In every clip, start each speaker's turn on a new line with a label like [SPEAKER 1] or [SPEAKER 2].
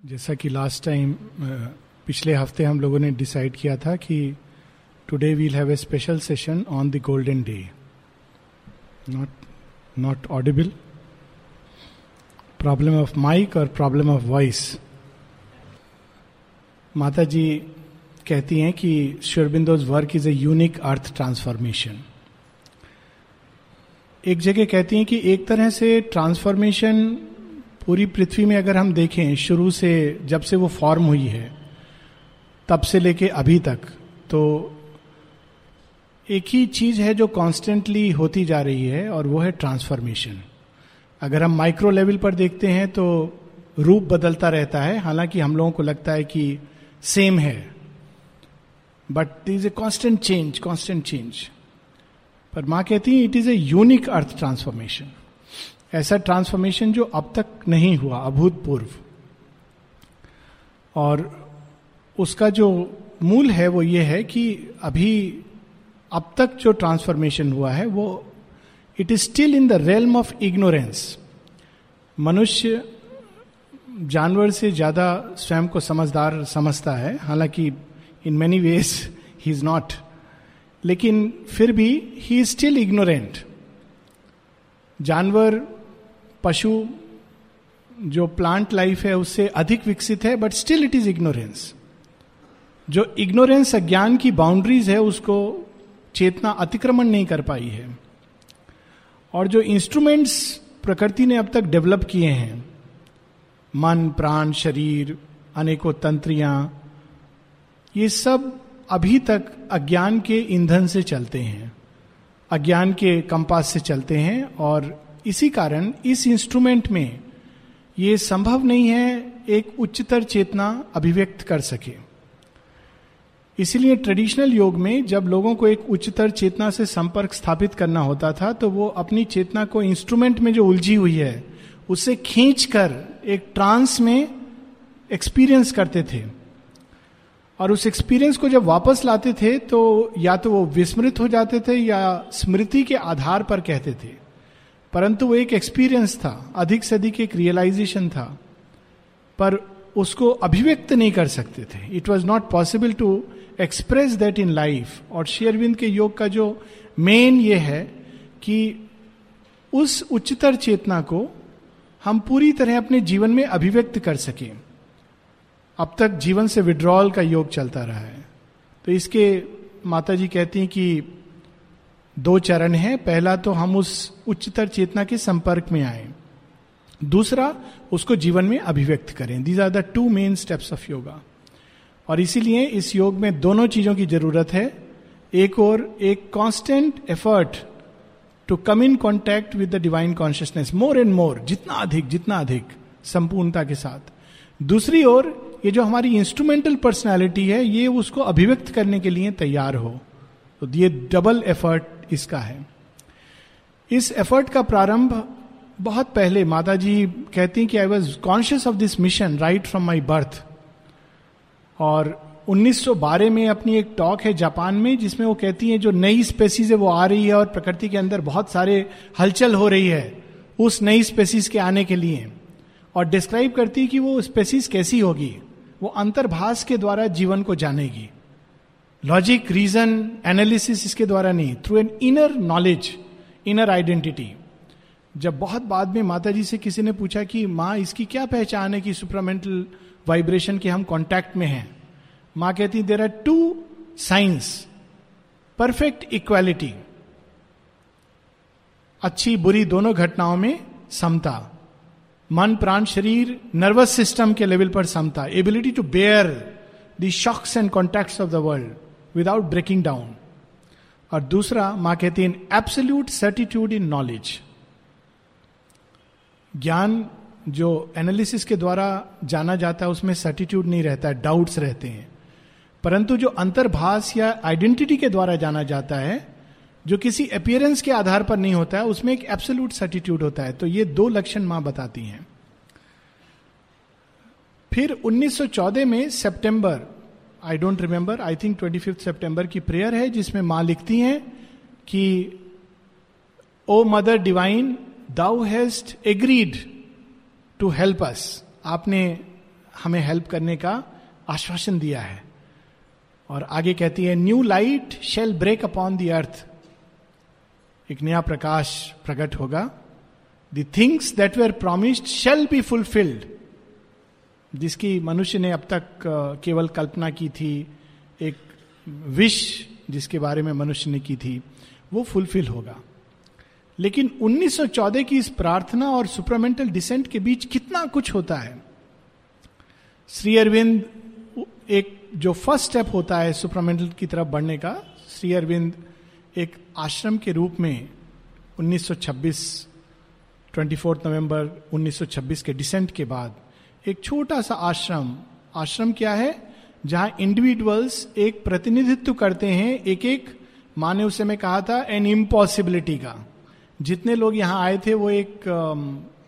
[SPEAKER 1] जैसा कि last time पिछले हफ़्ते हम लोगों ने डिसाइड किया था कि today we'll have a special session on the golden day not not audible problem of mic और problem of voice Mata ji कहती हैं कि Sri Aurobindo's work is a unique earth transformation एक जगह कहती हैं कि एक तरह से ट्रांसफॉर्मेशन पूरी पृथ्वी में अगर हम देखें, शुरू से जब से वो फॉर्म हुई है, तब से लेके अभी तक तो एक ही चीज़ है जो कॉन्स्टेंटली होती जा रही है, और वो है ट्रांसफॉर्मेशन अगर हम माइक्रो लेवल पर देखते हैं तो रूप बदलता रहता है, हालाँकि हम लोगों को लगता है कि सेम है. But is a constant change constant change पर माँ कहती है it is a unique earth transformation ऐसा ट्रांसफॉर्मेशन जो अब तक नहीं हुआ, अभूतपूर्व। और उसका जो मूल है वो ये है कि अभी अब तक जो ट्रांसफॉर्मेशन हुआ है, वो it is still in the realm of ignorance मनुष्य जानवर से ज़्यादा स्वयं को समझदार समझता है, हालाँकि in many ways he is not लेकिन फिर भी ही इज़ स्टिल इग्नोरेंट जानवर पशु जो प्लांट लाइफ है, उससे अधिक विकसित है but still it is ignorance जो इग्नोरेंस अज्ञान की बाउंड्रीज है, उसको चेतना अतिक्रमण नहीं कर पाई है। और जो इंस्ट्रूमेंट्स प्रकृति ने अब तक डेवलप किए हैं, मन, प्राण, शरीर, अनेकों तंत्रियाँ, ये सब अभी तक अज्ञान के ईंधन से चलते हैं। अज्ञान के कंपास से चलते हैं और इसी कारण इस इंस्ट्रूमेंट में ये संभव नहीं है एक उच्चतर चेतना अभिव्यक्त कर सके। इसीलिए ट्रेडिशनल योग में जब लोगों को एक उच्चतर चेतना से संपर्क स्थापित करना होता था तो वो अपनी चेतना को इंस्ट्रूमेंट में जो उलझी हुई है, उसे खींच कर एक ट्रांस में एक्सपीरियंस करते थे। और उस एक्सपीरियंस को जब वापस लाते थे तो या तो वो विस्मृत हो जाते थे या स्मृति के आधार पर कहते थे। परंतु वो एक एक्सपीरियंस था, अधिक से अधिक एक रियलाइजेशन था, पर उसको अभिव्यक्त नहीं कर सकते थे। It was not possible to express that in life और शेयरविंद के योग का जो मेन ये है कि उस उच्चतर चेतना को हम पूरी तरह अपने जीवन में अभिव्यक्त कर सके। अब तक जीवन से विड्रॉल का योग चलता रहा है। तो इसके माता जी कहती हैं कि दो चरण है। पहला तो हम उस उच्चतर चेतना के संपर्क में आए। दूसरा, उसको जीवन में अभिव्यक्त करें। These are the two main steps of yoga और इसीलिए इस योग में दोनों चीज़ों की ज़रूरत है। एक और, एक constant effort to come in contact with the divine consciousness more and more जितना अधिक जितना अधिक, संपूर्णता के साथ। दूसरी ओर, ये जो हमारी इंस्ट्रूमेंटल पर्सनैलिटी है, ये उसको अभिव्यक्त करने के लिए तैयार हो। तो ये डबल एफर्ट इसका है? इस एफर्ट का प्रारंभ बहुत पहले माता जी कहती कि I was conscious of this mission right from my birth और 1912 में अपनी एक टॉक है जापान में, जिसमें वो कहती हैं जो नई स्पेसीज है, वो आ रही है और प्रकृति के अंदर बहुत सारे हलचल हो रही है उस नई स्पेसीज के आने के लिए। और डिस्क्राइब करती है कि वो स्पेसीज कैसी होगी, वो अंतर्भाष के द्वारा जीवन को जानेगी। लॉजिक रीजन एनालिसिस इसके द्वारा नहीं through an inner knowledge inner identity जब बहुत बाद में माता जी से किसी ने पूछा कि माँ, इसकी क्या पहचान है कि सुपरामेंटल वाइब्रेशन के हम कांटेक्ट में हैं? माँ कहती there are two signs perfect equality अच्छी, बुरी दोनों घटनाओं में समता. मन, प्राण, शरीर नर्वस सिस्टम के लेवल पर समता. Ability to bear the shocks and contact of the world without breaking down और दूसरा, माँ कहती है एब्सोल्यूट सर्टिट्यूड इन नॉलेज ज्ञान जो एनालिसिस के द्वारा जाना जाता है, उसमें सर्टिट्यूड नहीं रहता है डाउट्स रहते हैं। परंतु जो अंतर्भाष या आइडेंटिटी के द्वारा जाना जाता है, जो किसी अपियरेंस के आधार पर नहीं होता है, उसमें एक एब्सोल्यूट सर्टिट्यूड होता है। तो ये दो लक्षण माँ बताती हैं। फिर 1914 में सितंबर I don't remember I think twenty fifth September की प्रेयर है, जिसमें माँ लिखती हैं कि O Mother Divine thou hast agreed to help us आपने हमें हेल्प करने का आश्वासन दिया है। और आगे कहती है new light shall break upon the earth एक नया प्रकाश प्रकट होगा। The things that were promised shall be fulfilled जिसकी मनुष्य ने अब तक केवल कल्पना की थी, एक विश जिसके बारे में मनुष्य ने की थी, वो फुलफिल होगा। लेकिन 1914 की इस प्रार्थना और सुपरमेंटल डिसेंट के बीच कितना कुछ होता है? श्री अरविंद एक जो फ़र्स्ट स्टेप होता है सुपरमेंटल की तरफ़ बढ़ने का, श्री अरविंद एक आश्रम के रूप में 1926 24 नवंबर 1926 के डिसेंट के बाद एक छोटा सा आश्रम। आश्रम क्या है? जहाँ इंडिविजुअल्स एक प्रतिनिधित्व करते हैं एक एक माने उसे समय कहा था एन इम्पॉसिबिलिटी का। जितने लोग यहाँ आए थे, वो एक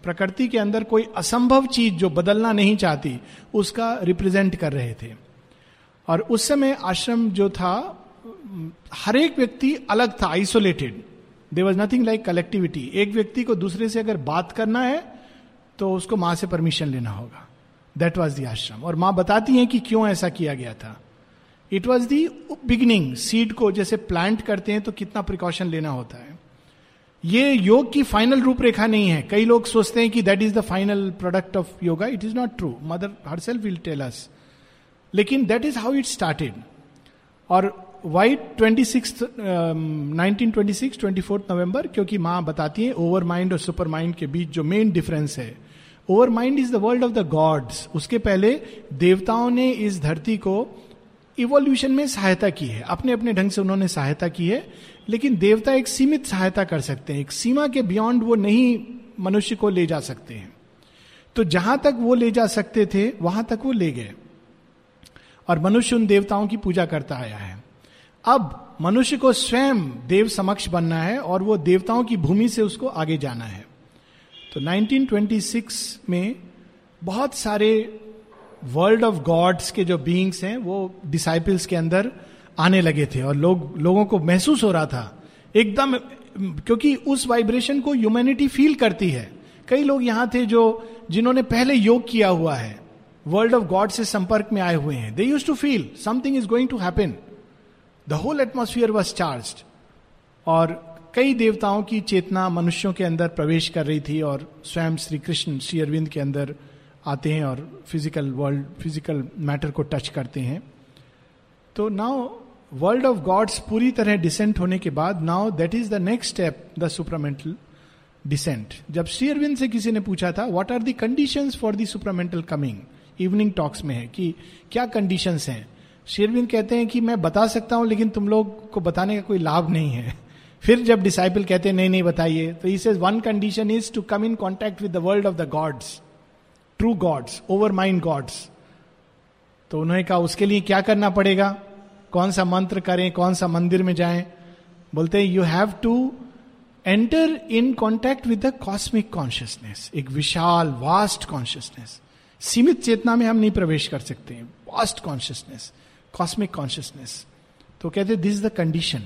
[SPEAKER 1] प्रकृति के अंदर कोई असंभव चीज़ जो बदलना नहीं चाहती, उसका रिप्रेजेंट कर रहे थे। और उस समय आश्रम जो था, हर एक व्यक्ति अलग था isolated there was nothing like collectivity एक व्यक्ति को दूसरे से अगर बात करना है तो उसको माँ से परमिशन लेना होगा। दैट वॉज़ दी आश्रम और माँ बताती हैं कि क्यों ऐसा किया गया था। It was the beginning seed को जैसे प्लांट करते हैं तो कितना प्रिकॉशन लेना होता है। ये योग की फाइनल रूपरेखा नहीं है। कई लोग सोचते हैं कि that is the final product of yoga it is not true Mother herself will tell us लेकिन that is how it started और why twenty six nineteen twenty six twenty fourth नवंबर क्योंकि माँ बताती है ओवर माइंड और super mind के बीच जो मेन डिफरेंस है। Overmind is the world of the gods उसके पहले देवताओं ने इस धरती को इवोल्यूशन में सहायता की है। अपने अपने ढंग से उन्होंने सहायता की है, लेकिन देवता एक सीमित सहायता कर सकते हैं। एक सीमा के बियॉन्ड वो नहीं मनुष्य को ले जा सकते हैं। तो जहाँ तक वो ले जा सकते थे, वहाँ तक वो ले गए। और मनुष्य उन देवताओं की पूजा करता आया है। अब मनुष्य को स्वयं देव समक्ष बनना है और वो देवताओं की भूमि से उसको आगे जाना है। तो 1926 में बहुत सारे वर्ल्ड ऑफ़ गॉड्स के जो बींग्स हैं, वो डिसाइपल्स के अंदर आने लगे थे और लोग, लोगों को महसूस हो रहा था। एकदम, क्योंकि उस वाइब्रेशन को ह्यूमैनिटी फील करती है। कई लोग यहाँ थे जो, जिन्होंने पहले योग किया हुआ है वर्ल्ड ऑफ़ गॉड से संपर्क में आए हुए हैं। They used to feel something is going to happen the whole atmosphere was charge और कई देवताओं की चेतना मनुष्यों के अंदर प्रवेश कर रही थी और स्वयं श्री कृष्ण श्री अरविंद के अंदर आते हैं और फ़िज़िकल वर्ल्ड फ़िज़िकल मैटर को टच करते हैं। तो नाउ वर्ल्ड ऑफ़ गॉड्स पूरी तरह डिसेंट होने के बाद now that is the next step the supramental descent जब श्री अरविंद से किसी ने पूछा था what are the condition for the supramental coming evening talks में है कि क्या कंडीशन हैं? शेरविंद कहते हैं कि मैं बता सकता हूँ, लेकिन तुम लोग को बताने का कोई लाभ नहीं है। फिर जब डिसाइपल कहते हैं, नहीं नहीं, बताइए। तो इस one condition is to come in contact with the world of the gods true gods overmind gods तो उन्होंने कहा, उसके लिए क्या करना पड़ेगा? कौन सा मंत्र करें? कौन सा मंदिर में जाएँ? बोलते हैं you have to enter in contact with the cosmic consciousness एक विशाल वास्ट कॉन्शियसनेस सीमित चेतना में हम नहीं प्रवेश कर सकते वास्ट कॉन्शियसनेस कॉस्मिक कॉन्शियसनेस तो कहते दिस इज़ द कंडीशन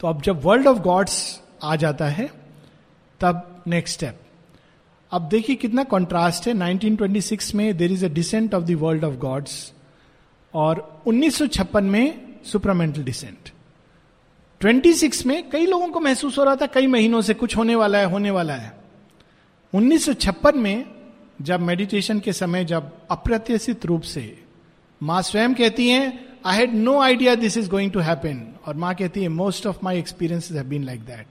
[SPEAKER 1] तो अब जब वर्ल्ड ऑफ़ गॉड्स आ जाता है, तब नेक्स्ट स्टेप अब देखिए कितना कॉन्ट्रास्ट है। 1926 में there is a descent of the world of gods और 1956 में सुपरामेंटल डिसेंट 26 में कई लोगों को महसूस हो रहा था, कई महीनों से कुछ होने वाला है, होने वाला है। 1956 में जब मेडिटेशन के समय जब अप्रत्याशित रूप से माँ स्वयं कहती हैं I had no idea this is going to happen और माँ कहती है most of my experience have been like that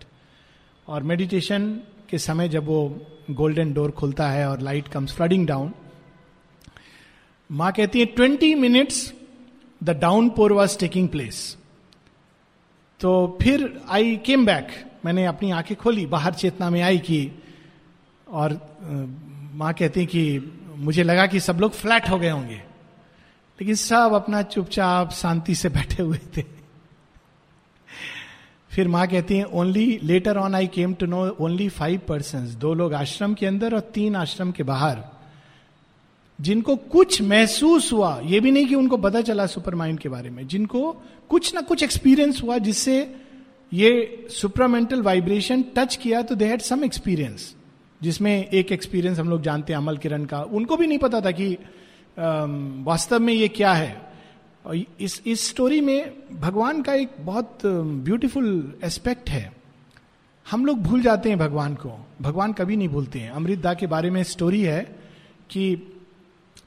[SPEAKER 1] और मेडिटेशन के समय जब वो गोल्डन डोर खुलता है और लाइट कम्स फ्लडिंग डाउन माँ कहती है twenty minutes the downpour was taking place तो फिर आई केम बैक मैंने अपनी आँखें खोली, बाहर चेतना में आई कि, और माँ कहती कि मुझे लगा कि सब लोग फ्लैट हो गए होंगे। लेकिन सब अपना चुपचाप शांति से बैठे हुए थे। फिर माँ कहती है only later on I came to know only five person दो लोग आश्रम के अंदर और तीन आश्रम के बाहर। जिनको कुछ महसूस हुआ, ये भी नहीं कि उनको पता चला सुपर माइंड के बारे में, जिनको कुछ ना कुछ एक्सपीरियंस हुआ जिससे ये सुपरामेंटल वाइब्रेशन टच किया तो दे हैड सम एक्सपीरियंस जिसमें एक एक्सपीरियंस हम लोग जानते हैं अमल किरण का। उनको भी नहीं पता था कि वास्तव में ये क्या है? और इस इस स्टोरी में भगवान का एक बहुत ब्यूटीफुल एस्पेक्ट है। हम लोग भूल जाते हैं भगवान को। भगवान कभी नहीं भूलते हैं। अमृतदा के बारे में स्टोरी है कि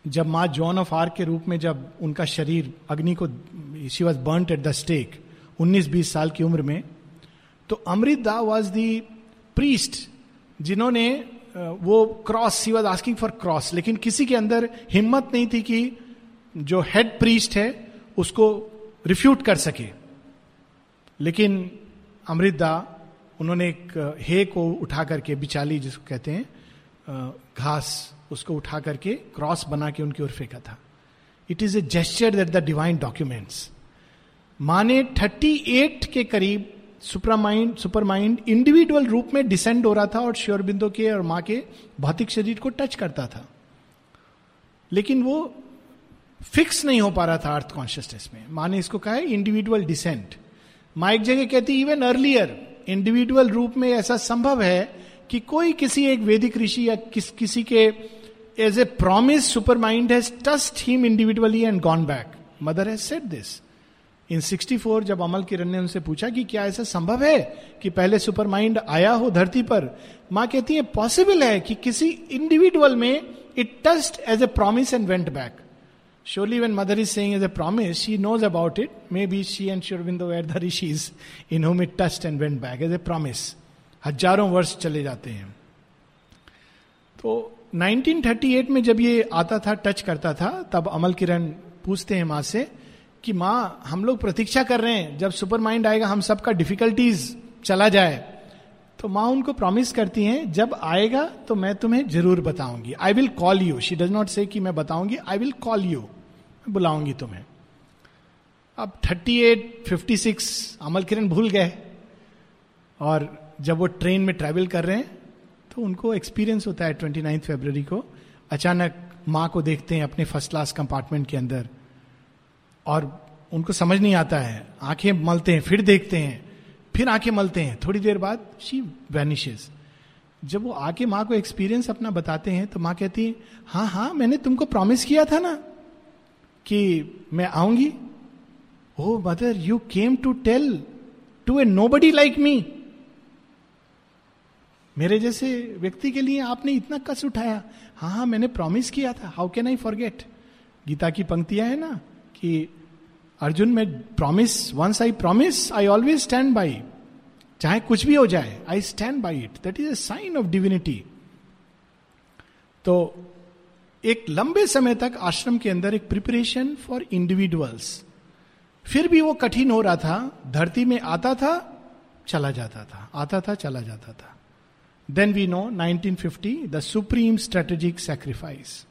[SPEAKER 1] जब माँ जॉन ऑफ़ आर्क के रूप में जब उनका शरीर अग्नि को she was burn at the stake 19-20 साल की उम्र में तो अमृतदा वॉज़ दी प्रीस्ट जिन्होंने वो cross she was asking for cross लेकिन किसी के अंदर हिम्मत नहीं थी कि जो हेड प्रीस्ट है, उसको रिफ्यूट कर सके। लेकिन अमृतदा उन्होंने एक हे को उठा करके, बिचाली जिसको कहते हैं घास, उसको उठा करके क्रॉस बना के उनकी ओर फेंका था। It is a gesture that the divine documents माने 38 के करीब सुपरमाइंड सुपरमाइंड इंडिविजुअल रूप में डिसेंड हो रहा था और श्योरबिंदो के और माँ के भौतिक शरीर को टच करता था। लेकिन वो फिक्स नहीं हो पा रहा था अर्थ कॉन्शियसनेस में। माँ ने इसको कहा इंडिविजुअल डिसेंट माँ एक जगह कहती इवन अर्लियर इंडिविजुअल रूप में ऐसा संभव है कि कोई किसी एक वैदिक ऋषि या किस, किसी के as a promise supermind has touched him individually and gone back Mother has set this in 64 जब अमल किरण ने उनसे पूछा कि क्या ऐसा संभव है कि पहले सुपर माइंड आया हो धरती पर? माँ कहती है पॉसिबल है कि किसी इंडिविजुअल में it touched as a promise and went back surely when Mother is saying as a promise she knows about it maybe she and Sri Aurobindo were the rishis in whom it touched and went back as a promise हज़ारों वर्ष चले जाते हैं। तो 1938 में जब ये आता था, टच करता था, तब अमल किरण पूछते हैं माँ से कि माँ हम लोग प्रतीक्षा कर रहे हैं जब सुपर माइंड आएगा हम सबका डिफिकल्टीज चला जाए। तो माँ उनको प्रॉमिस करती हैं जब आएगा तो मैं तुम्हें ज़रूर बताऊँगी। I will call you she does not say कि मैं बताऊँगी आई विल कॉल यू बुलाऊँगी तुम्हें। अब 38, 56 अमल किरण भूल गए। और जब वो ट्रेन में ट्रेवल कर रहे हैं तो उनको एक्सपीरियंस होता है ट्वेंटी नाइन्थ को। अचानक माँ को देखते हैं अपने फ़र्स्ट क्लास कंपार्टमेंट के अंदर। और उनको समझ नहीं आता है। आँखें मलते हैं, फिर देखते हैं, फिर आँखें मलते हैं। थोड़ी देर बाद शी वैनिशेज जब वो आके माँ को एक्सपीरियंस अपना बताते हैं तो माँ कहती है हाँ हाँ मैंने तुमको प्रॉमिस किया था ना कि मैं आऊँगी। O Mother you came to tell to a nobody like me मेरे जैसे व्यक्ति के लिए आपने इतना कष्ट उठाया। हाँ हाँ मैंने प्रॉमिस किया था। How can I forget Gita की पंक्तियाँ है ना। कि, अर्जुन में promise once I promise I always stand by चाहे कुछ भी हो जाए I stand by it that is a sign of divinity तो एक लंबे समय तक आश्रम के अंदर एक प्रिपरेशन फॉर इंडिविजुअल्स फिर भी वो कठिन हो रहा था, धरती में आता था, चला जाता था, आता था, चला जाता था. Then we know 1950 the supreme strategic sacrifice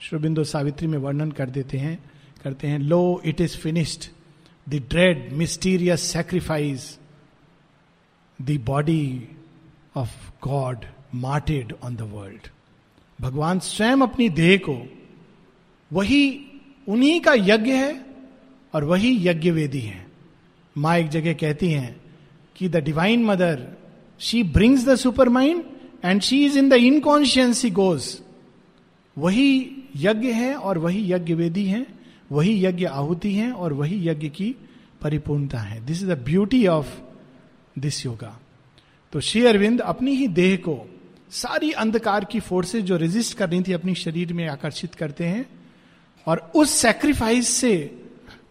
[SPEAKER 1] Sri Aurobindo Savitri में वर्णन कर देते हैं करते हैं, lo it is finished the dread mysterious sacrifice the body of God martyred on the world भगवान स्वयं अपनी देह को, वही उन्हीं का यज्ञ है और वही यज्ञ वेदी है। माँ एक जगह कहती हैं कि the divine Mother she brings the supermind and she is in the inconscience goes वही यज्ञ है और वही यज्ञ वेदी है। वही यज्ञ आहुति है और वही यज्ञ की परिपूर्णता है। This is the beauty of this yoga तो श्री अरविंद अपनी ही देह को सारी अंधकार की फोर्सेज जो रेजिस्ट कर रही थी अपनी शरीर में आकर्षित करते हैं और उस सेक्रीफाइस से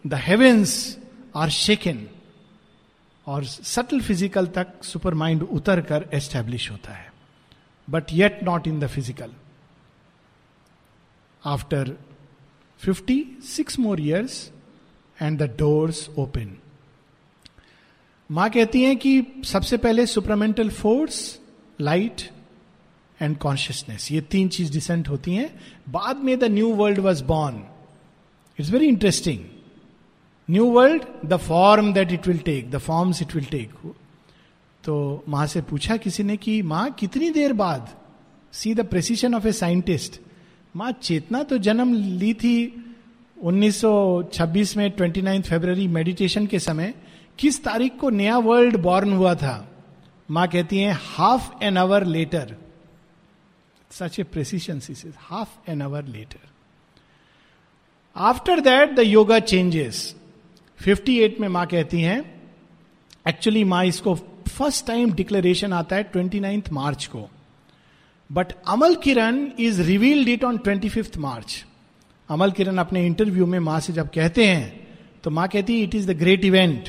[SPEAKER 1] द हेवेंस आर शेकन और सटल फ़िज़िकल तक सुपर माइंड उतर कर एस्टेब्लिश होता है। But yet not in the physical after fifty six more years and the doors open माँ कहती हैं कि सबसे पहले supramental force light and consciousness ये तीन चीज़ डिसेंट होती हैं। बाद में the new world was born it's very interesting new world the form that it will take the forms it will take तो माँ से पूछा किसी ने कि, माँ, कितनी देर बाद? See the precision of a scientist माँ, चेतना तो जन्म ली थी 1926 में 29 फरवरी मेडिटेशन के समय। किस तारीख को नया वर्ल्ड बॉर्न हुआ था? माँ कहती हैं half an hour later such a precision half an hour later after that the yoga changes 58 में माँ कहती हैं एक्चुअली माँ, इसको फ़र्स्ट टाइम डिक्लेरेशन आता है ट्वेंटी मार्च को। But Amal Kiran is revealed it on twenty fifth March Amal Kiran अपने इंटरव्यू में माँ से जब कहते हैं तो माँ कहती it is the great event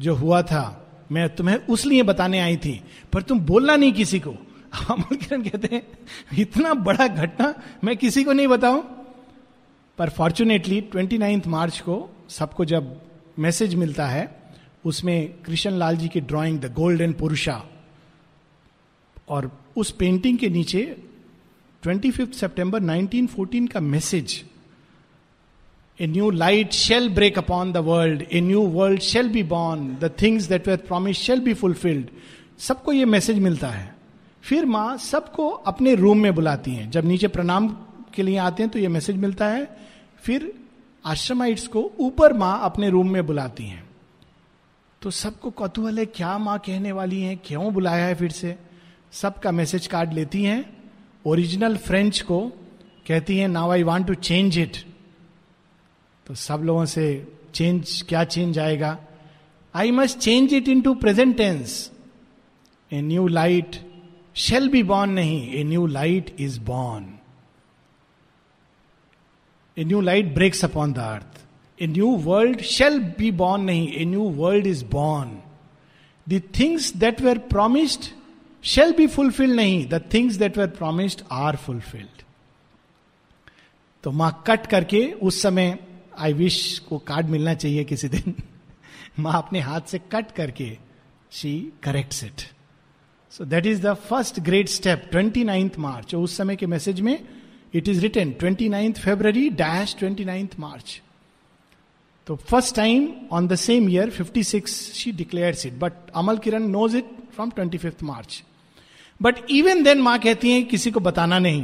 [SPEAKER 1] जो हुआ था। मैं तुम्हें उस लिए बताने आई थी, पर तुम बोलना नहीं किसी को। अमल किरण कहते हैं, इतना बड़ा घटना मैं किसी को नहीं बताऊँ। पर फॉर्चुनेटली ट्वेंटी नाइन्थ मार्च को सबको जब मैसेज मिलता है, उसमें कृष्ण लाल जी की ड्राइंग द गोल्डन पुरुषा और उस पेंटिंग के नीचे ट्वेंटी फिफ्थ सेप्टेंबर 1914 का message a new light shall break upon the world a new world shall be born the things that were promise shall be fulfilled सबको ये मैसेज मिलता है। फिर माँ सबको अपने रूम में बुलाती हैं। जब नीचे प्रणाम के लिए आते हैं तो ये मैसेज मिलता है। फिर आश्रमाइट्स को ऊपर माँ अपने रूम में बुलाती हैं। तो सबको कौतूहल है, क्या माँ कहने वाली है? क्यों बुलाया है फिर से? सबका मैसेज कार्ड लेती हैं ओरिजिनल फ्रेंच को कहती हैं now I want to change it तो सब लोगों से चेंज क्या चेंज आएगा? I must change it into present tense a new light shall be born नहीं a new light is born a new light breaks upon the earth a new world shall be born नहीं a new world is born the things that were promised shall be fulfil नहीं the things that were promised are fulfilled तो माँ cut करके उस समय I wish को card मिलना चाहिए किसी दिन। माँ अपने हाथ से कट करके she correct it so that is the first great step twenty ninth March उस समय के मैसेज में it is return twenty ninth February dash twenty ninth March तो first time on the same year 56 she declares it but Amal Kiran knows it from twenty fifth March but even then माँ कहती है, किसी को बताना नहीं।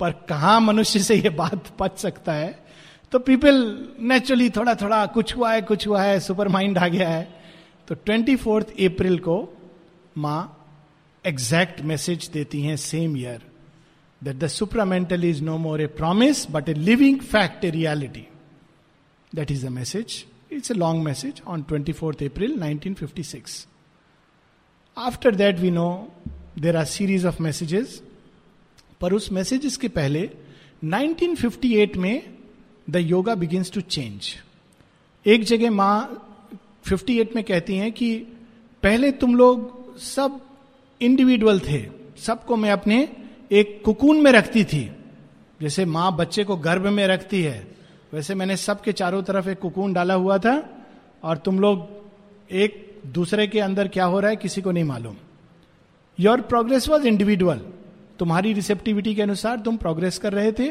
[SPEAKER 1] पर कहा मनुष्य से यह बात पच सकता है? तो पीपल नेचुरली थोड़ा थोड़ा कुछ हुआ है, कुछ हुआ है सुपर माइंड आ गया है। तो ट्वेंटी फोर्थ अप्रैल को माँ एग्जैक्ट मैसेज देती हैं same year that the supramental is no more a promise but a living fact a reality that is a message it's a long message on twenty fourth on 24th April 1956. After that, we know there are series of messages पर उस messages के पहले 1958 में the yoga begins to change एक जगह माँ 58 में कहती हैं कि पहले तुम लोग सब इंडिविजुअल थे। सबको मैं अपने एक कुकून में रखती थी। जैसे माँ बच्चे को गर्भ में रखती है। वैसे मैंने सबके चारों तरफ़ एक कुकून डाला हुआ था। और तुम लोग एक दूसरे के अंदर क्या हो रहा है किसी को नहीं मालूम। योर प्रोग्रेस वॉज़ इंडिविजुअल तुम्हारी रिसेप्टिविटी के अनुसार तुम प्रोग्रेस कर रहे थे।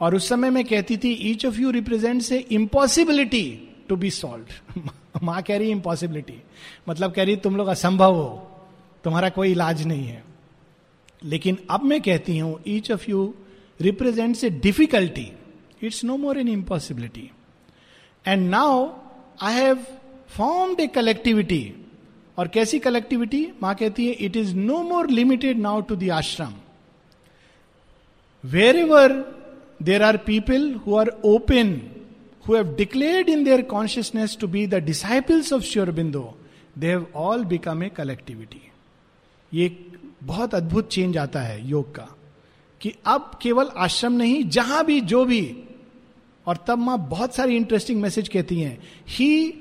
[SPEAKER 1] और उस समय मैं कहती थी each of you represent an impossibility to be solve माँ कह रही इम्पॉसिबिलिटी मतलब कह रही, तुम लोग असंभव हो। तुम्हारा कोई इलाज नहीं है। लेकिन अब मैं कहती हूँ each of you represents a difficulty it's no more an impossibility and now I have formed a collectivity और कैसी कलेक्टिविटी माँ कहती है it is no more limited now to the ashram wherever there are people who are open who have declared in their consciousness to be the disciples of Sri Aurobindo they have all become a collectivity ये बहुत अद्भुत change आता है योग का, कि अब केवल आश्रम नहीं, जहाँ भी, जो भी, और तब माँ बहुत सारी इंटरेस्टिंग मैसेज कहती हैं। He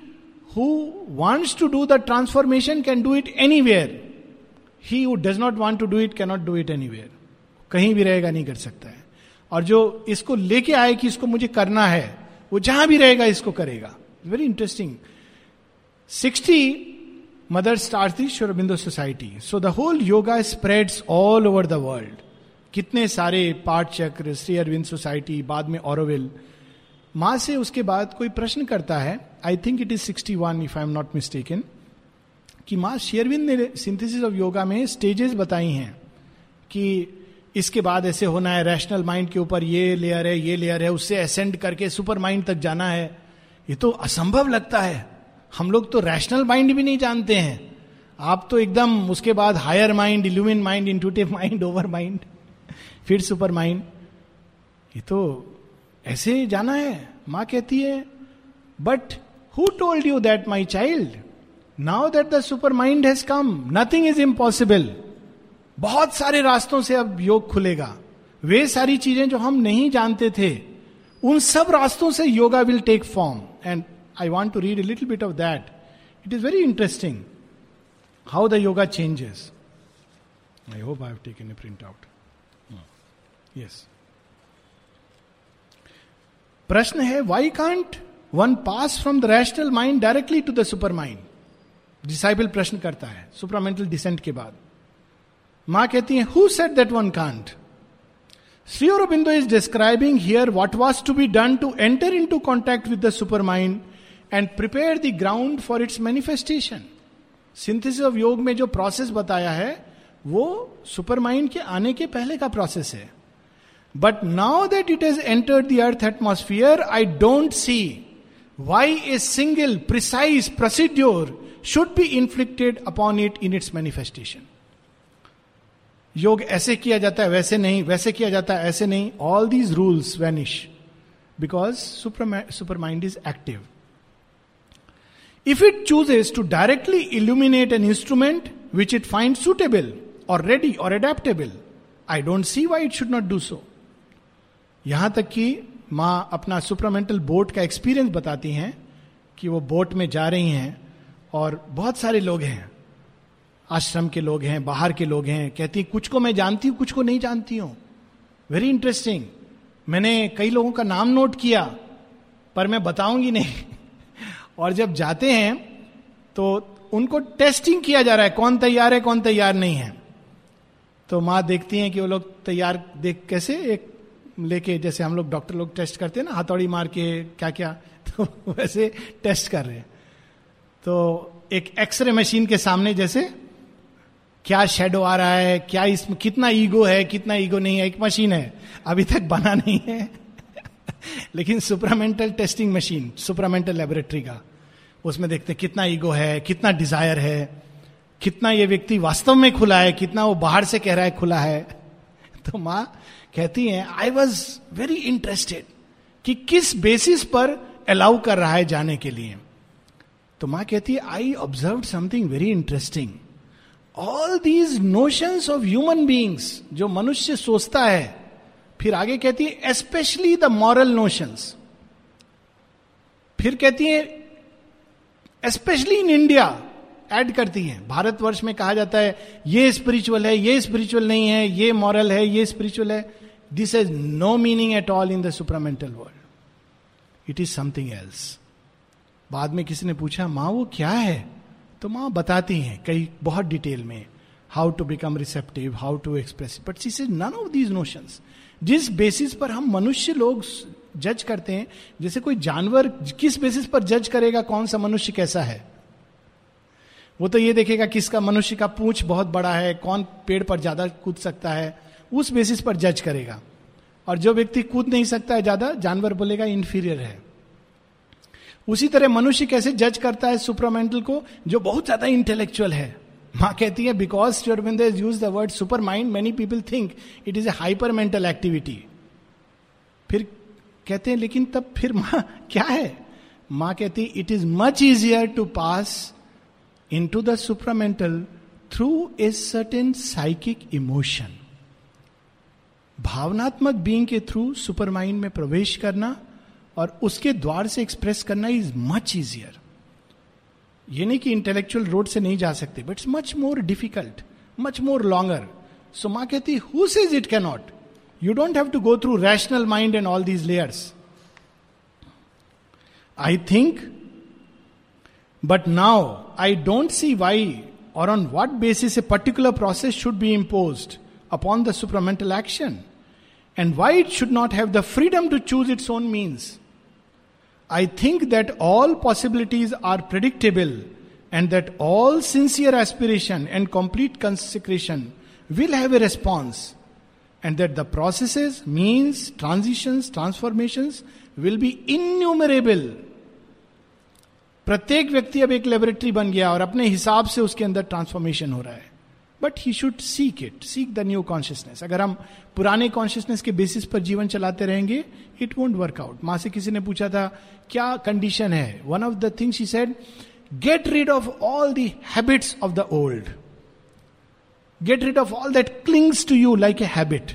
[SPEAKER 1] to do the transformation can do it anywhere he who does not want to do it cannot do it anywhere कहीं भी रहेगा, नहीं कर सकता है। और जो इसको लेके आए कि इसको मुझे करना है, वो जहाँ भी रहेगा, इसको करेगा। Very interesting sixty mother start थी Sri Aurobindo society so the whole yoga spreads all over the world कितने सारे पाठ चक्र, श्री अरविंद सोसाइटी बाद में औरविल माँ से उसके बाद कोई प्रश्न करता है I think it is sixty one if I am not mistaken कि माँ शेयरविंद ने सिंथेसिस ऑफ़ योगा में स्टेजेस बताई हैं कि इसके बाद ऐसे होना है रैशनल माइंड के ऊपर ये लेयर है, ये लेयर है, उससे असेंड करके सुपर माइंड तक जाना है। ये तो असंभव लगता है। हम लोग तो रैशनल माइंड भी नहीं जानते हैं। आप तो एकदम उसके बाद higher mind illumined mind intuitive mind over mind फिर सुपर माइंड ये तो ऐसे जाना है, माँ कहती है। But who told you that my child now that the super mind has come nothing is impossible बहुत सारे रास्तों से अब योग खुलेगा। वे सारी चीज़ें जो हम नहीं जानते थे, उन सब रास्तों से yoga will take form and I want to read a little bit of that it is very interesting how the yoga changes I hope I taken a print out yes प्रश्न है why can't one pass from the rational mind directly to the super mind disciple प्रश्न करता है supramental descent के बाद। माँ कहती है who said that one can't Shri Aurobindo is describing here what was to be done to enter into contact with the super mind and prepare the ground for its manifestation synthesis of yoga में जो process बताया है, वो super mind के आने के पहले का प्रोसेस है। But now that it is entered the earth atmosphere I don't see why a single precise procedure should be inflicted upon it in its manifestation yoga ऐसे किया जाता है, वैसे नहीं, वैसे किया जाता है, ऐसे नहीं। All these rules vanish because super mind is active if it chooses to directly illuminate an instrument which it find suitable or ready or adaptable I don't see why it should not do so यहाँ तक कि माँ अपना supermental boat का experience बताती हैं कि वो बोट में जा रही हैं और बहुत सारे लोग हैं। आश्रम के लोग हैं, बाहर के लोग हैं, कहती कुछ को मैं जानती हूँ, कुछ को नहीं जानती हूँ। वेरी इंटरेस्टिंग मैंने कई लोगों का नाम नोट किया, पर मैं बताऊँगी नहीं। और जब जाते हैं तो उनको टेस्टिंग किया जा रहा है, कौन तैयार है, कौन तैयार नहीं है। तो माँ देखती हैं कि वो लोग तैयार देख कैसे, एक लेके जैसे हम लोग डॉक्टर लोग टेस्ट करते हैं ना, हथौड़ी मार के क्या क्या तो वैसे टेस्ट कर रहे हैं। तो एक एक्सरे मशीन के सामने जैसे क्या शेडो आ रहा है, क्या इसमें कितना ईगो है, कितना ईगो नहीं है, एक मशीन है। अभी तक बना नहीं है। लेकिन supramental testing machine supramental laboratory का, उसमें देखते कितना ईगो है, कितना डिज़ायर है, कितना ये व्यक्ति वास्तव में खुला है, कितना वो बाहर से कह रहा है खुला है। तो माँ कहती हैं आई वॉज़ वेरी इंटरेस्टेड कि किस बेसिस पर अलाउ कर रहा है जाने के लिए. तो माँ कहती है I observe something very interesting all these notions of human beings जो मनुष्य सोचता है, फिर आगे कहती है स्पेशली द मॉरल नोशंस फिर कहती है स्पेशली इन इंडिया ऐड करती हैं। भारतवर्ष में कहा जाता है, ये स्पिरिचुअल है, ये स्पिरिचुअल नहीं है, ये मॉरल है, ये स्पिरिचुअल है। This is no meaning at all in the supramental world it is something else बाद में किसी ने पूछा, माँ, वो क्या है? तो माँ बताती हैं कई बहुत डिटेल में how to become receptive how to express but see is none of these notions जिस बेसिस पर हम मनुष्य लोग जज करते हैं, जैसे कोई जानवर किस बेसिस पर जज करेगा कौन सा मनुष्य कैसा है? वो तो ये देखेगा किसका मनुष्य का पूछ बहुत बड़ा है, कौन पेड़ पर ज़्यादा कूद सकता है उस बेसिस पर जज करेगा। और जो व्यक्ति कूद नहीं सकता है ज़्यादा, जानवर बोलेगा इंफीरियर है। उसी तरह मनुष्य कैसे जज करता है सुपरमेंटल को? जो बहुत ज़्यादा इंटेलेक्चुअल है। माँ कहती है because use the word super mind many people think it is a hyper mental activity फिर कहते हैं, लेकिन तब फिर माँ क्या है? माँ कहती it is much easier to pass into the supermental through a certain psychic emotion भावनात्मक बींग के थ्रू सुपर माइंड में प्रवेश करना और उसके द्वार से एक्सप्रेस करना इज़ मच इजियर ये नहीं कि इंटेलेक्चुअल रोड से नहीं जा सकते but much more difficult much more longer so माँ कहती who says it cannot you don't have to go through rational mind and all these layers I think but now I don't see why or on what basis a particular process should be impose upon the supermental action And why it should not have the freedom to choose its own means I think that all possibilities are predictable and that all sincere aspiration and complete consecration will have a response and that the processes, means, transitions, transformations will be innumerable. प्रत्येक व्यक्ति अब एक laboratory बन गया और अपने हिसाब से उसके अंदर ट्रांसफॉर्मेशन हो रहा है but he should seek it seek the new consciousness अगर हम पुराने कॉन्शियसनेस के बेसिस पर जीवन चलाते रहेंगे इट वोंट वर्क आउट माँ से किसी ने पूछा था, क्या कंडीशन है? One of the things he said get rid of all the habits of the old get rid of all that clings to you like a habit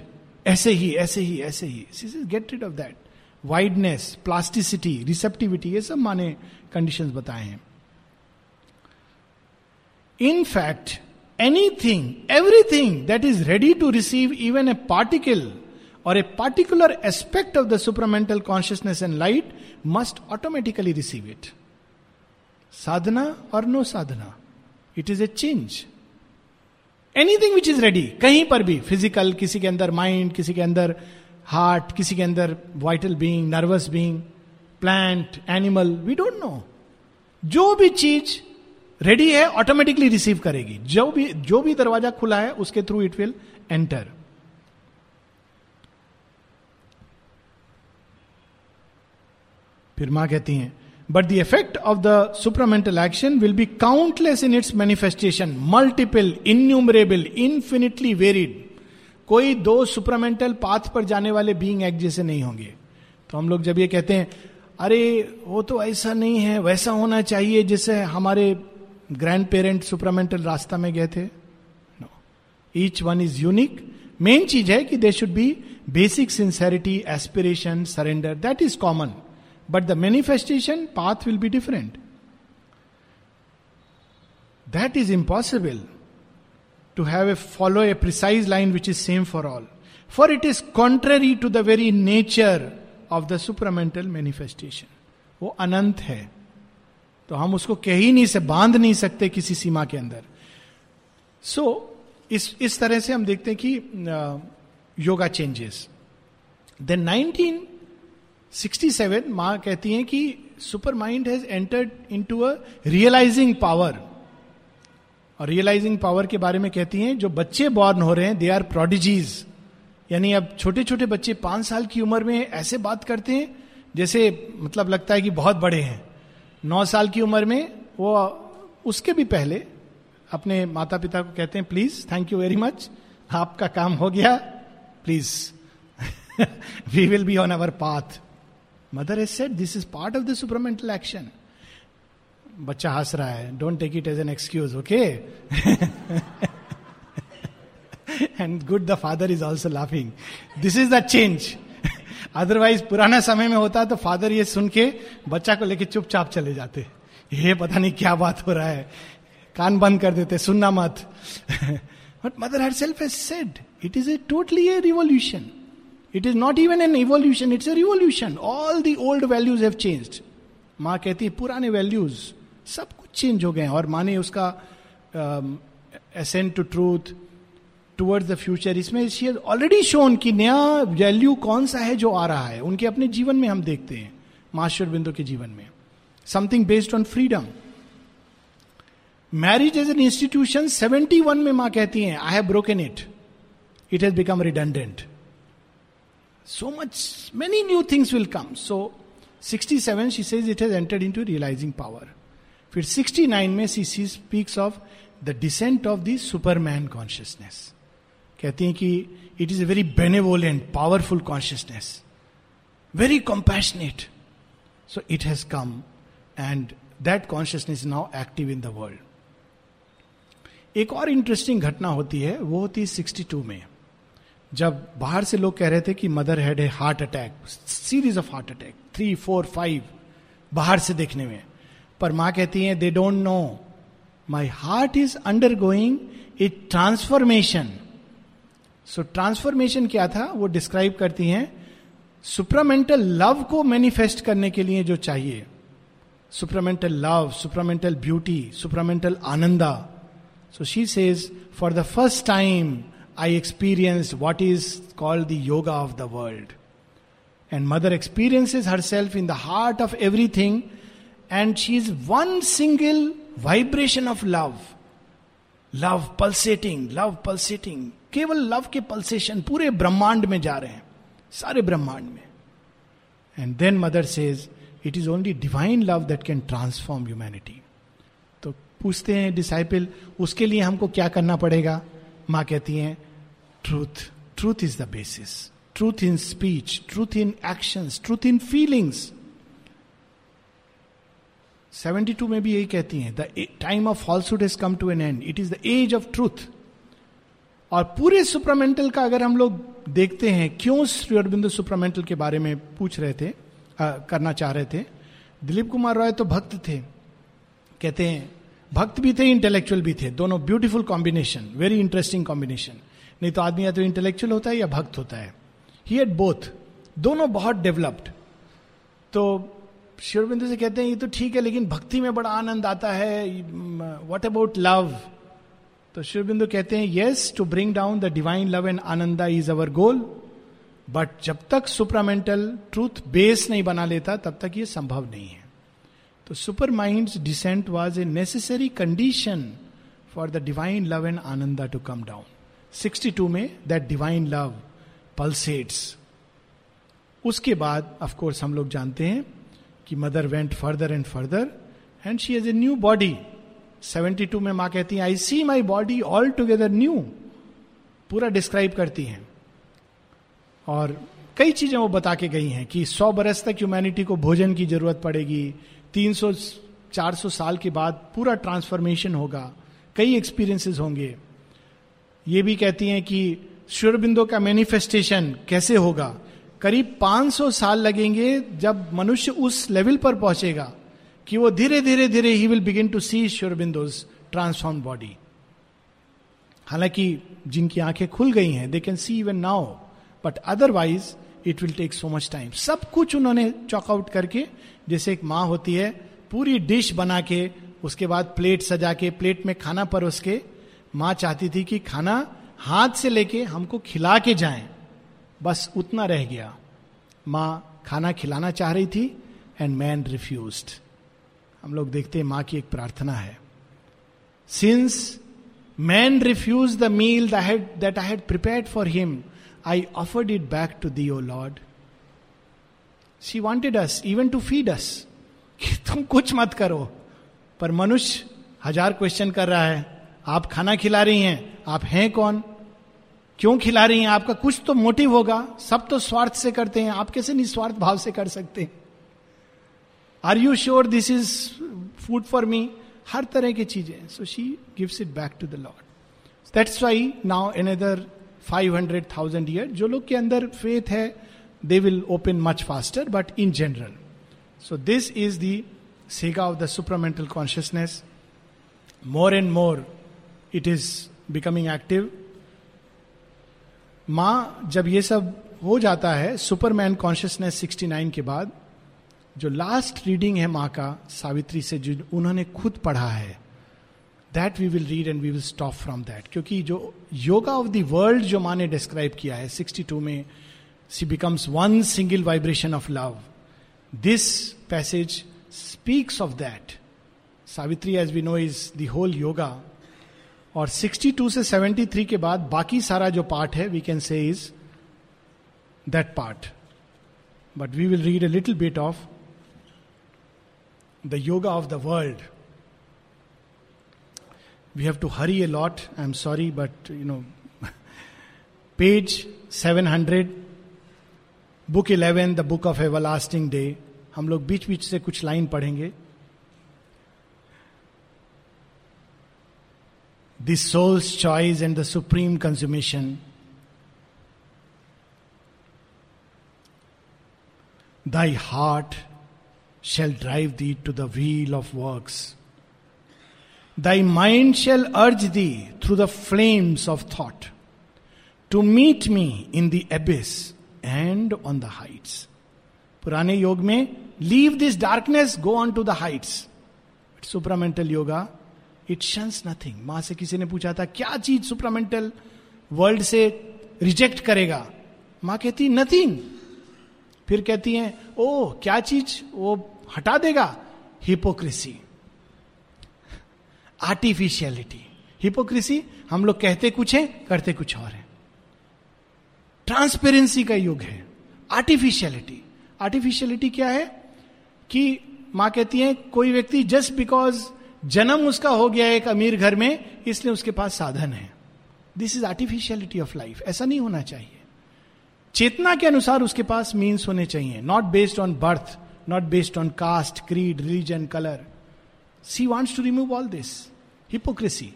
[SPEAKER 1] ऐसे ही ऐसे ही ऐसे ही. Get rid of that wideness plasticity receptivity ये सब माने conditions बताए हैं. In fact anything everything that is ready to receive even a particle or a particular aspect of the supermental consciousness and light must automatically receive it sadhana or no sadhana it is a change anything which is ready कहीं पर भी physical किसी के अंदर mind किसी के अंदर heart किसी के अंदर vital being nervous being plant animal we don't know जो भी चीज़ रेडी है ऑटोमेटिकली रिसीव करेगी। जो भी जो भी दरवाज़ा खुला है, उसके थ्रू इट विल एंटर फिर माँ कहती हैं but the effect of the supermental action will be countless in its manifestation multiple innumerable infinitely varied कोई दो सुपरमेंटल पाथ पर जाने वाले बींग एक जैसे नहीं होंगे। तो हम लोग जब ये कहते हैं, अरे, वो तो ऐसा नहीं है, वैसा होना चाहिए जिससे हमारे ग्रैंड पेरेंट सुपरामेंटल रास्ता में गए थे no each one is unique main चीज़ है कि they should be basic sincerity aspiration surrender that is common but the manifestation path will be different that is impossible to have a follow a precise line which is same for all for it is contrary to the very nature of the supermental manifestation वो अनंत है तो हम उसको कह ही नहीं से बाँध नहीं सकते किसी सीमा के अंदर। सो so, इस इस तरह से हम देखते हैं कि योगा चेंजेस देन 1967 माँ कहती हैं कि super mind has entered into a realising power और रियलाइजिंग पावर के बारे में कहती हैं जो बच्चे बॉर्न हो रहे हैं दे आर प्रोडिजीज यानी अब छोटे छोटे बच्चे पाँच साल की उम्र में ऐसे बात करते हैं जैसे मतलब लगता है कि बहुत बड़े हैं। नौ साल की उम्र में वो, उसके भी पहले अपने माता पिता को कहते हैं please thank you very much आपका काम हो गया. Please we will be on our path mother is set this is part of the supermental action बच्चा हंस रहा है. Don't take it as an excuse okay and good the father is also laughing this is the change otherwise पुराना समय में होता तो father ये सुन के बच्चा को लेके चुपचाप चले जाते। ये पता नहीं क्या बात हो रहा है। कान बंद कर देते, सुनना मत। But mother herself as said it is a totally a revolution it is not even an evolution it's a revolution all the old values have changed माँ कहती है, पुराने वैल्यूज़ सब कुछ चेंज हो गए और माँ ने उसका ascent to truth towards the future इसमें ऑलरेडी शोन कि नया वैल्यू कौन सा है जो आ रहा है। उनके अपने जीवन में हम देखते हैं, मास्टर बिंदु के जीवन में। Something based on freedom marriage as an institution seventy one में माँ कहती हैं I have broken it it has become redundant so much many new things will come so sixty seven she says it has entered into realising power फिर sixty nine में she she speaks of the descent of the superman consciousness कहती हैं कि it is a very benevolent powerful consciousness very compassionate so it has come and that consciousness now active in the world एक और interesting घटना होती है, वो होती है सिक्सटी टू में, जब बाहर से लोग कह रहे थे कि mother had a heart attack series of heart attack three four five बाहर से देखने में। पर माँ कहती है they don't know my heart is undergoing a transformation so transformation क्या था? वो डिस्क्राइब करती हैं सुप्रामेंटल लव को मैनिफेस्ट करने के लिए जो चाहिए। Supramental love supramental beauty supramental ananda so she says for the first time I experience what is called the yoga of the world and Mother experiences herself in the heart of everything and she is one single vibration of love love pulsating love pulsating केवल love के pulsation पूरे ब्रह्मांड में जा रहे हैं, सारे ब्रह्मांड में। And then mother says it is only divine love that can transform humanity तो पूछते हैं डिसाइपल उसके लिए हमको क्या करना पड़ेगा? माँ कहती हैं truth truth is the basis truth in speech truth in action truth in feelings 72 में भी यही कहती हैं the time of falsehood is come to an end it is the age of truth और पूरे सुपरामेंटल का अगर हम लोग देखते हैं क्यों श्री अरविंद सुपरामेंटल के बारे में पूछ रहे थे आ, करना चाह रहे थे दिलीप कुमार रॉय तो भक्त थे। कहते हैं भक्त भी थे इंटेलेक्चुअल भी थे दोनों beautiful combination very interesting combination नहीं तो आदमी या तो इंटेलेक्चुअल होता है या भक्त होता है। ही एट बोथ दोनों बहुत डेवलप्ड तो शिवरबिंदु से कहते हैं ये तो ठीक है लेकिन भक्ति में बड़ा आनंद आता है। वट अबाउट लव तो शिवबिंदु कहते हैं yes to bring down the divine love and ananda is our goal but जब तक सुपरामेंटल ट्रूथ बेस नहीं बना लेता, तब तक ये संभव नहीं है। तो super mind descent was a necessary condition for the divine love and ananda to come down 62 में दैट डिवाइन लव पल्सेट्स उसके बाद ऑफ़ कोर्स हम लोग जानते हैं कि mother went further and further and she is a new body 72 में माँ कहती है I see my body all together new पूरा डिस्क्राइब करती हैं। और कई चीज़ें वो बता के गई हैं कि 100 बरस तक ह्यूमैनिटी को भोजन की ज़रूरत पड़ेगी 300 400 साल के बाद पूरा ट्रांसफॉर्मेशन होगा, कई एक्सपीरियंसेस होंगे। ये भी कहती हैं कि शुरबिंदो का मैनिफेस्टेशन कैसे होगा? करीब 500 साल लगेंगे जब मनुष्य उस लेवल पर पहुंचेगा। कि वो धीरे धीरे धीरे ही will begin to see Sri Aurobindo's transform body हालाँकि जिनकी आँखें खुल गई हैं they can see even now but otherwise it will take so much time सब कुछ उन्होंने चॉकआउट करके, जैसे एक माँ होती है, पूरी डिश बना के, उसके बाद प्लेट सजा के प्लेट में खाना परोस के, माँ चाहती थी कि खाना हाथ से लेके हमको खिला के जाए। बस उतना रह गया। माँ खाना खिलाना चाह रही थी एंड मैन रिफ्यूज्ड हम लोग देखते हैं माँ की एक प्रार्थना है। Since man refuse the meal that I had prepare for him I offered it back to thee O lord she wanted us even to feed us कि तुम कुछ मत करो। पर मनुष्य हज़ार क्वेश्चन कर रहा है। आप खाना खिला रही हैं। आप हैं कौन? क्यों खिला रही हैं? आपका कुछ तो मोटिव होगा। सब तो स्वार्थ से करते हैं। आप कैसे निस्वार्थ भाव से कर सकते हैं? Are you sure this is food for me हर तरह की चीज़ें। So she gives it back to the Lord that's why now another five hundred thousand year जो लोग के अंदर फेथ है they will open much faster but in general so this is the saga of the supermental consciousness more and more it is becoming active माँ, जब ये सब हो जाता है सुपरमैन कॉन्शियसनेस 69 के बाद जो लास्ट रीडिंग है माँ का, सावित्री से जो उन्होंने खुद पढ़ा है that we will read and we will stop from that क्योंकि जो योगा ऑफ़ द वर्ल्ड जो माँ ने डिस्क्राइब किया है 62 में she becomes one single vibration of love this passage speaks of that Savitri as we know is the whole yoga और 62 से 73 के बाद बाकी सारा जो पार्ट है we can say is that part but we will read a little bit of the yoga of the world. We have to hurry a lot. I'm sorry, but you know, page 700, book 11, the book of everlasting day हम लोग बीच बीच से कुछ line पढ़ेंगे this soul's choice and the supreme consummation thy heart shall drive thee to the wheel of works. Thy mind shall urge thee through the flames of thought to meet me in the abyss and on the heights. पुराने योग में leave this darkness go on to the heights supramental yoga it shuns nothing माँ से किसी ने पूछा था क्या चीज़ सुपरामेंटल वर्ल्ड से रिजेक्ट करेगा माँ कहती नथिंग फिर कहती हैं, ओ, क्या चीज़ वो हटा देगा? हिपोक्रेसी आर्टिफिशियलिटी हिपोक्रेसी हम लोग कहते कुछ है, करते कुछ और है. ट्रांसपेरेंसी का युग है. आर्टिफिशियलिटी आर्टिफिशियलिटी क्या है? कि माँ कहती है, कोई व्यक्ति जस्ट बिकॉज़ जन्म उसका हो गया एक अमीर घर में, इसलिए उसके पास साधन है. This is artificiality of life ऐसा नहीं होना चाहिए. चेतना के अनुसार उसके पास मीन्स होने चाहिए। Not based on birth not based on caste creed religion colour she wants to remove all this hypocrisy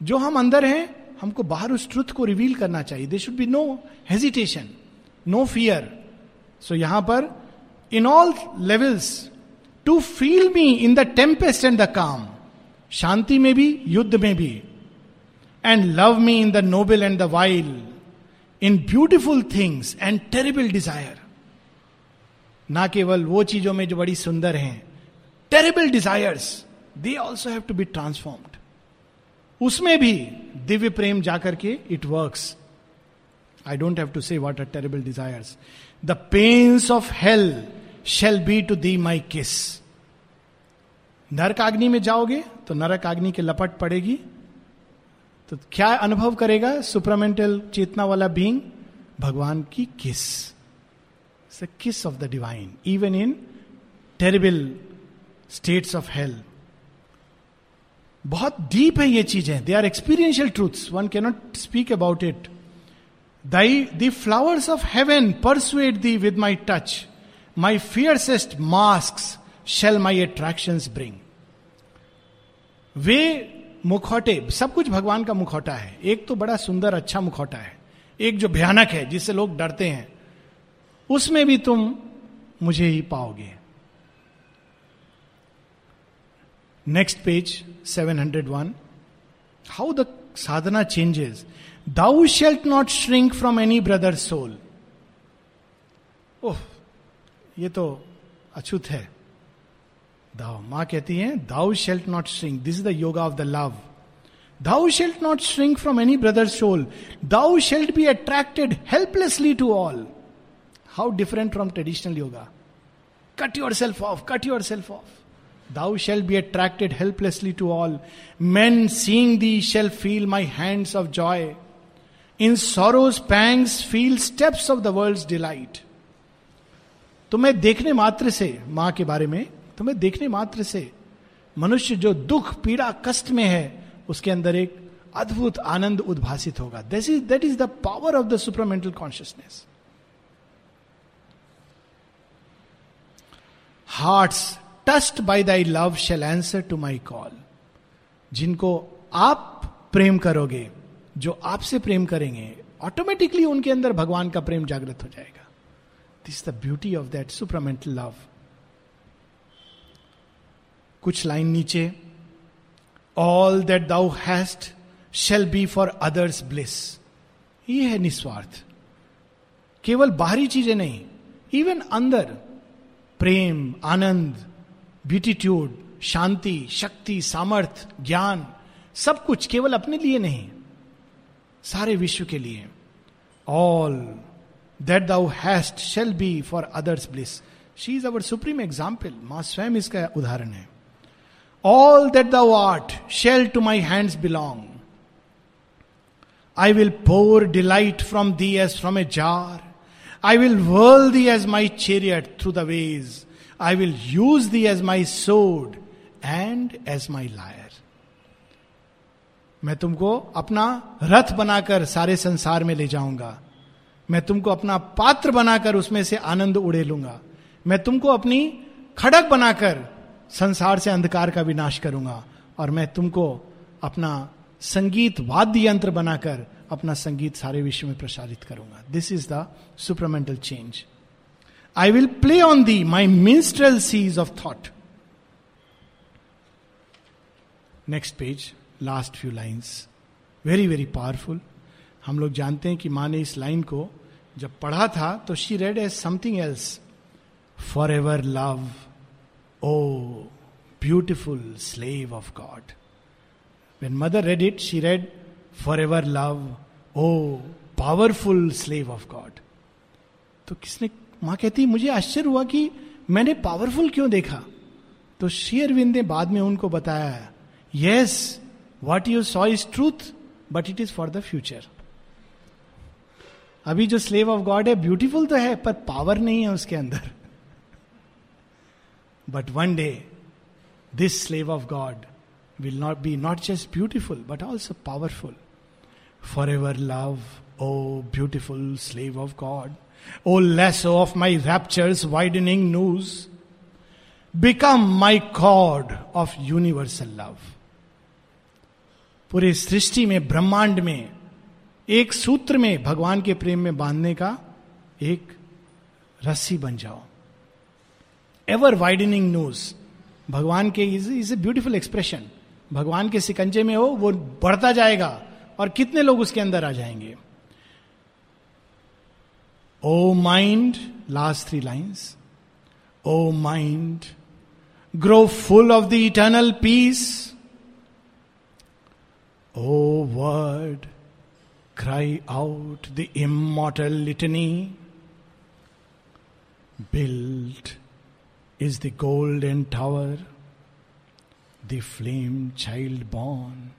[SPEAKER 1] जो हम अंदर हैं, हमको बाहर उस ट्रुथ को रिवील करना चाहिए। There should be no hesitation no fear so यहाँ पर in all levels to feel me in the tempest and the calm शांति में भी, युद्ध में भी. And love me in the noble and the wild in beautiful things and terrible desire ना केवल वो चीज़ों में जो बड़ी सुंदर हैं terrible desires they also have to be transformed उसमें भी दिव्य प्रेम जाकर के it works I don't have to say what are terrible desires the pains of hell shall be to thee my kiss नरक अग्नि में जाओगे तो नरक अग्नि के लपट पड़ेगी तो क्या अनुभव करेगा सुपरमेंटल चेतना वाला बींग भगवान की kiss kiss of the divine even in terrible states of hell बहुत डीप है ये चीज़ें. They are experiential truths one cannot speak about it thy the flowers of heaven persuade thee with my touch my fiercest mask shall my attraction bring वे मुखौटे, सब कुछ भगवान का मुखौटा है। एक तो बड़ा सुंदर अच्छा मुखौटा है। एक जो भयानक है, जिससे लोग डरते हैं, उसमें भी तुम मुझे ही पाओगे। Next page 701 how the sadhana changes thou shalt not shrink from any brother soul oh ये तो अछूत है। दाउ माँ कहती है thou shalt not shrink this is the yoga of the love thou shalt not shrink from any brother soul thou shalt be attracted helplessly to all how different from traditional yoga cut yourself off cut yourself off Thou shalt be attracted helplessly to all. Men seeing thee shall feel my hands of joy. In sorrow's pangs feel steps of the world's delight. तुम्हें देखने मात्र से माँ के बारे में तुम्हें देखने मात्र से। मनुष्य जो दुख, पीड़ा, कष्ट में है, उसके अंदर एक अद्भुत आनंद उद्भासित होगा। This is that is the power of the supermental consciousness hearts touched by thy love shall answer to my call जिनको आप प्रेम करोगे, जो आपसे प्रेम करेंगे ऑटोमेटिकली उनके अंदर भगवान का प्रेम जागृत हो जाएगा। This the beauty of that supermental love कुछ लाइन नीचे all that thou hast shall be for others' bliss ये है निस्वार्थ। केवल बाहरी चीज़ें नहीं इवन अंदर, प्रेम, आनंद ब्यूटीट्यूड शांति, शक्ति, सामर्थ, ज्ञान, सब कुछ केवल अपने लिए नहीं, सारे विश्व के लिए। All that thou hast shall be for others' bliss she is our supreme example माँ स्वयं इसका उदाहरण है। All that thou art shall to my hands belong I will pour delight from thee as from a jar I will whirl thee as my chariot through the ways I will use thee as my sword and as my lyre मैं तुमको अपना रथ बनाकर सारे संसार में ले जाऊँगा। मैं तुमको अपना पात्र बनाकर उसमें से आनंद उड़े लूँगा मैं तुमको अपनी खड़क बनाकर संसार से अंधकार का विनाश करूँगा और मैं तुमको अपना संगीत वाद्य यंत्र बनाकर अपना संगीत सारे विश्व में प्रसारित करूँगा। This is the supermental change I will play on thee my my seas of thought next page last few lines very very powerful हम लोग जानते हैं कि माँ ने इस लाइन को जब पढ़ा था तो she read as something else for ever love beautiful slave of God when Mother read it she read for ever love O powerful slave of God तो किसने, माँ कहती, मुझे आश्चर्य हुआ कि मैंने पावरफुल क्यों देखा? तो शेयरविंद ने बाद में उनको बताया yes what you saw is truth but it is for the future अभी जो स्लेव ऑफ़ गॉड है ब्यूटीफुल तो है, पर पावर नहीं है उसके अंदर। One day this slave of God will not be not just beautiful but also powerful for ever love O beautiful slave of God O lyre of my raptures widening news become my God of universal love पूरे सृष्टि में, ब्रह्मांड में, एक सूत्र में, भगवान के प्रेम में बांधने का एक रस्सी बन जाओ। एवर वाइडनिंग न्यूज़ भगवान के is is a beautiful expression भगवान के सिकंजे में हो, वो बढ़ता जाएगा और कितने लोग उसके अंदर आ जाएँगे? O mind last three lines O mind grow full of the eternal peace O word cry out the immortal litany build is the golden tower, the flame child born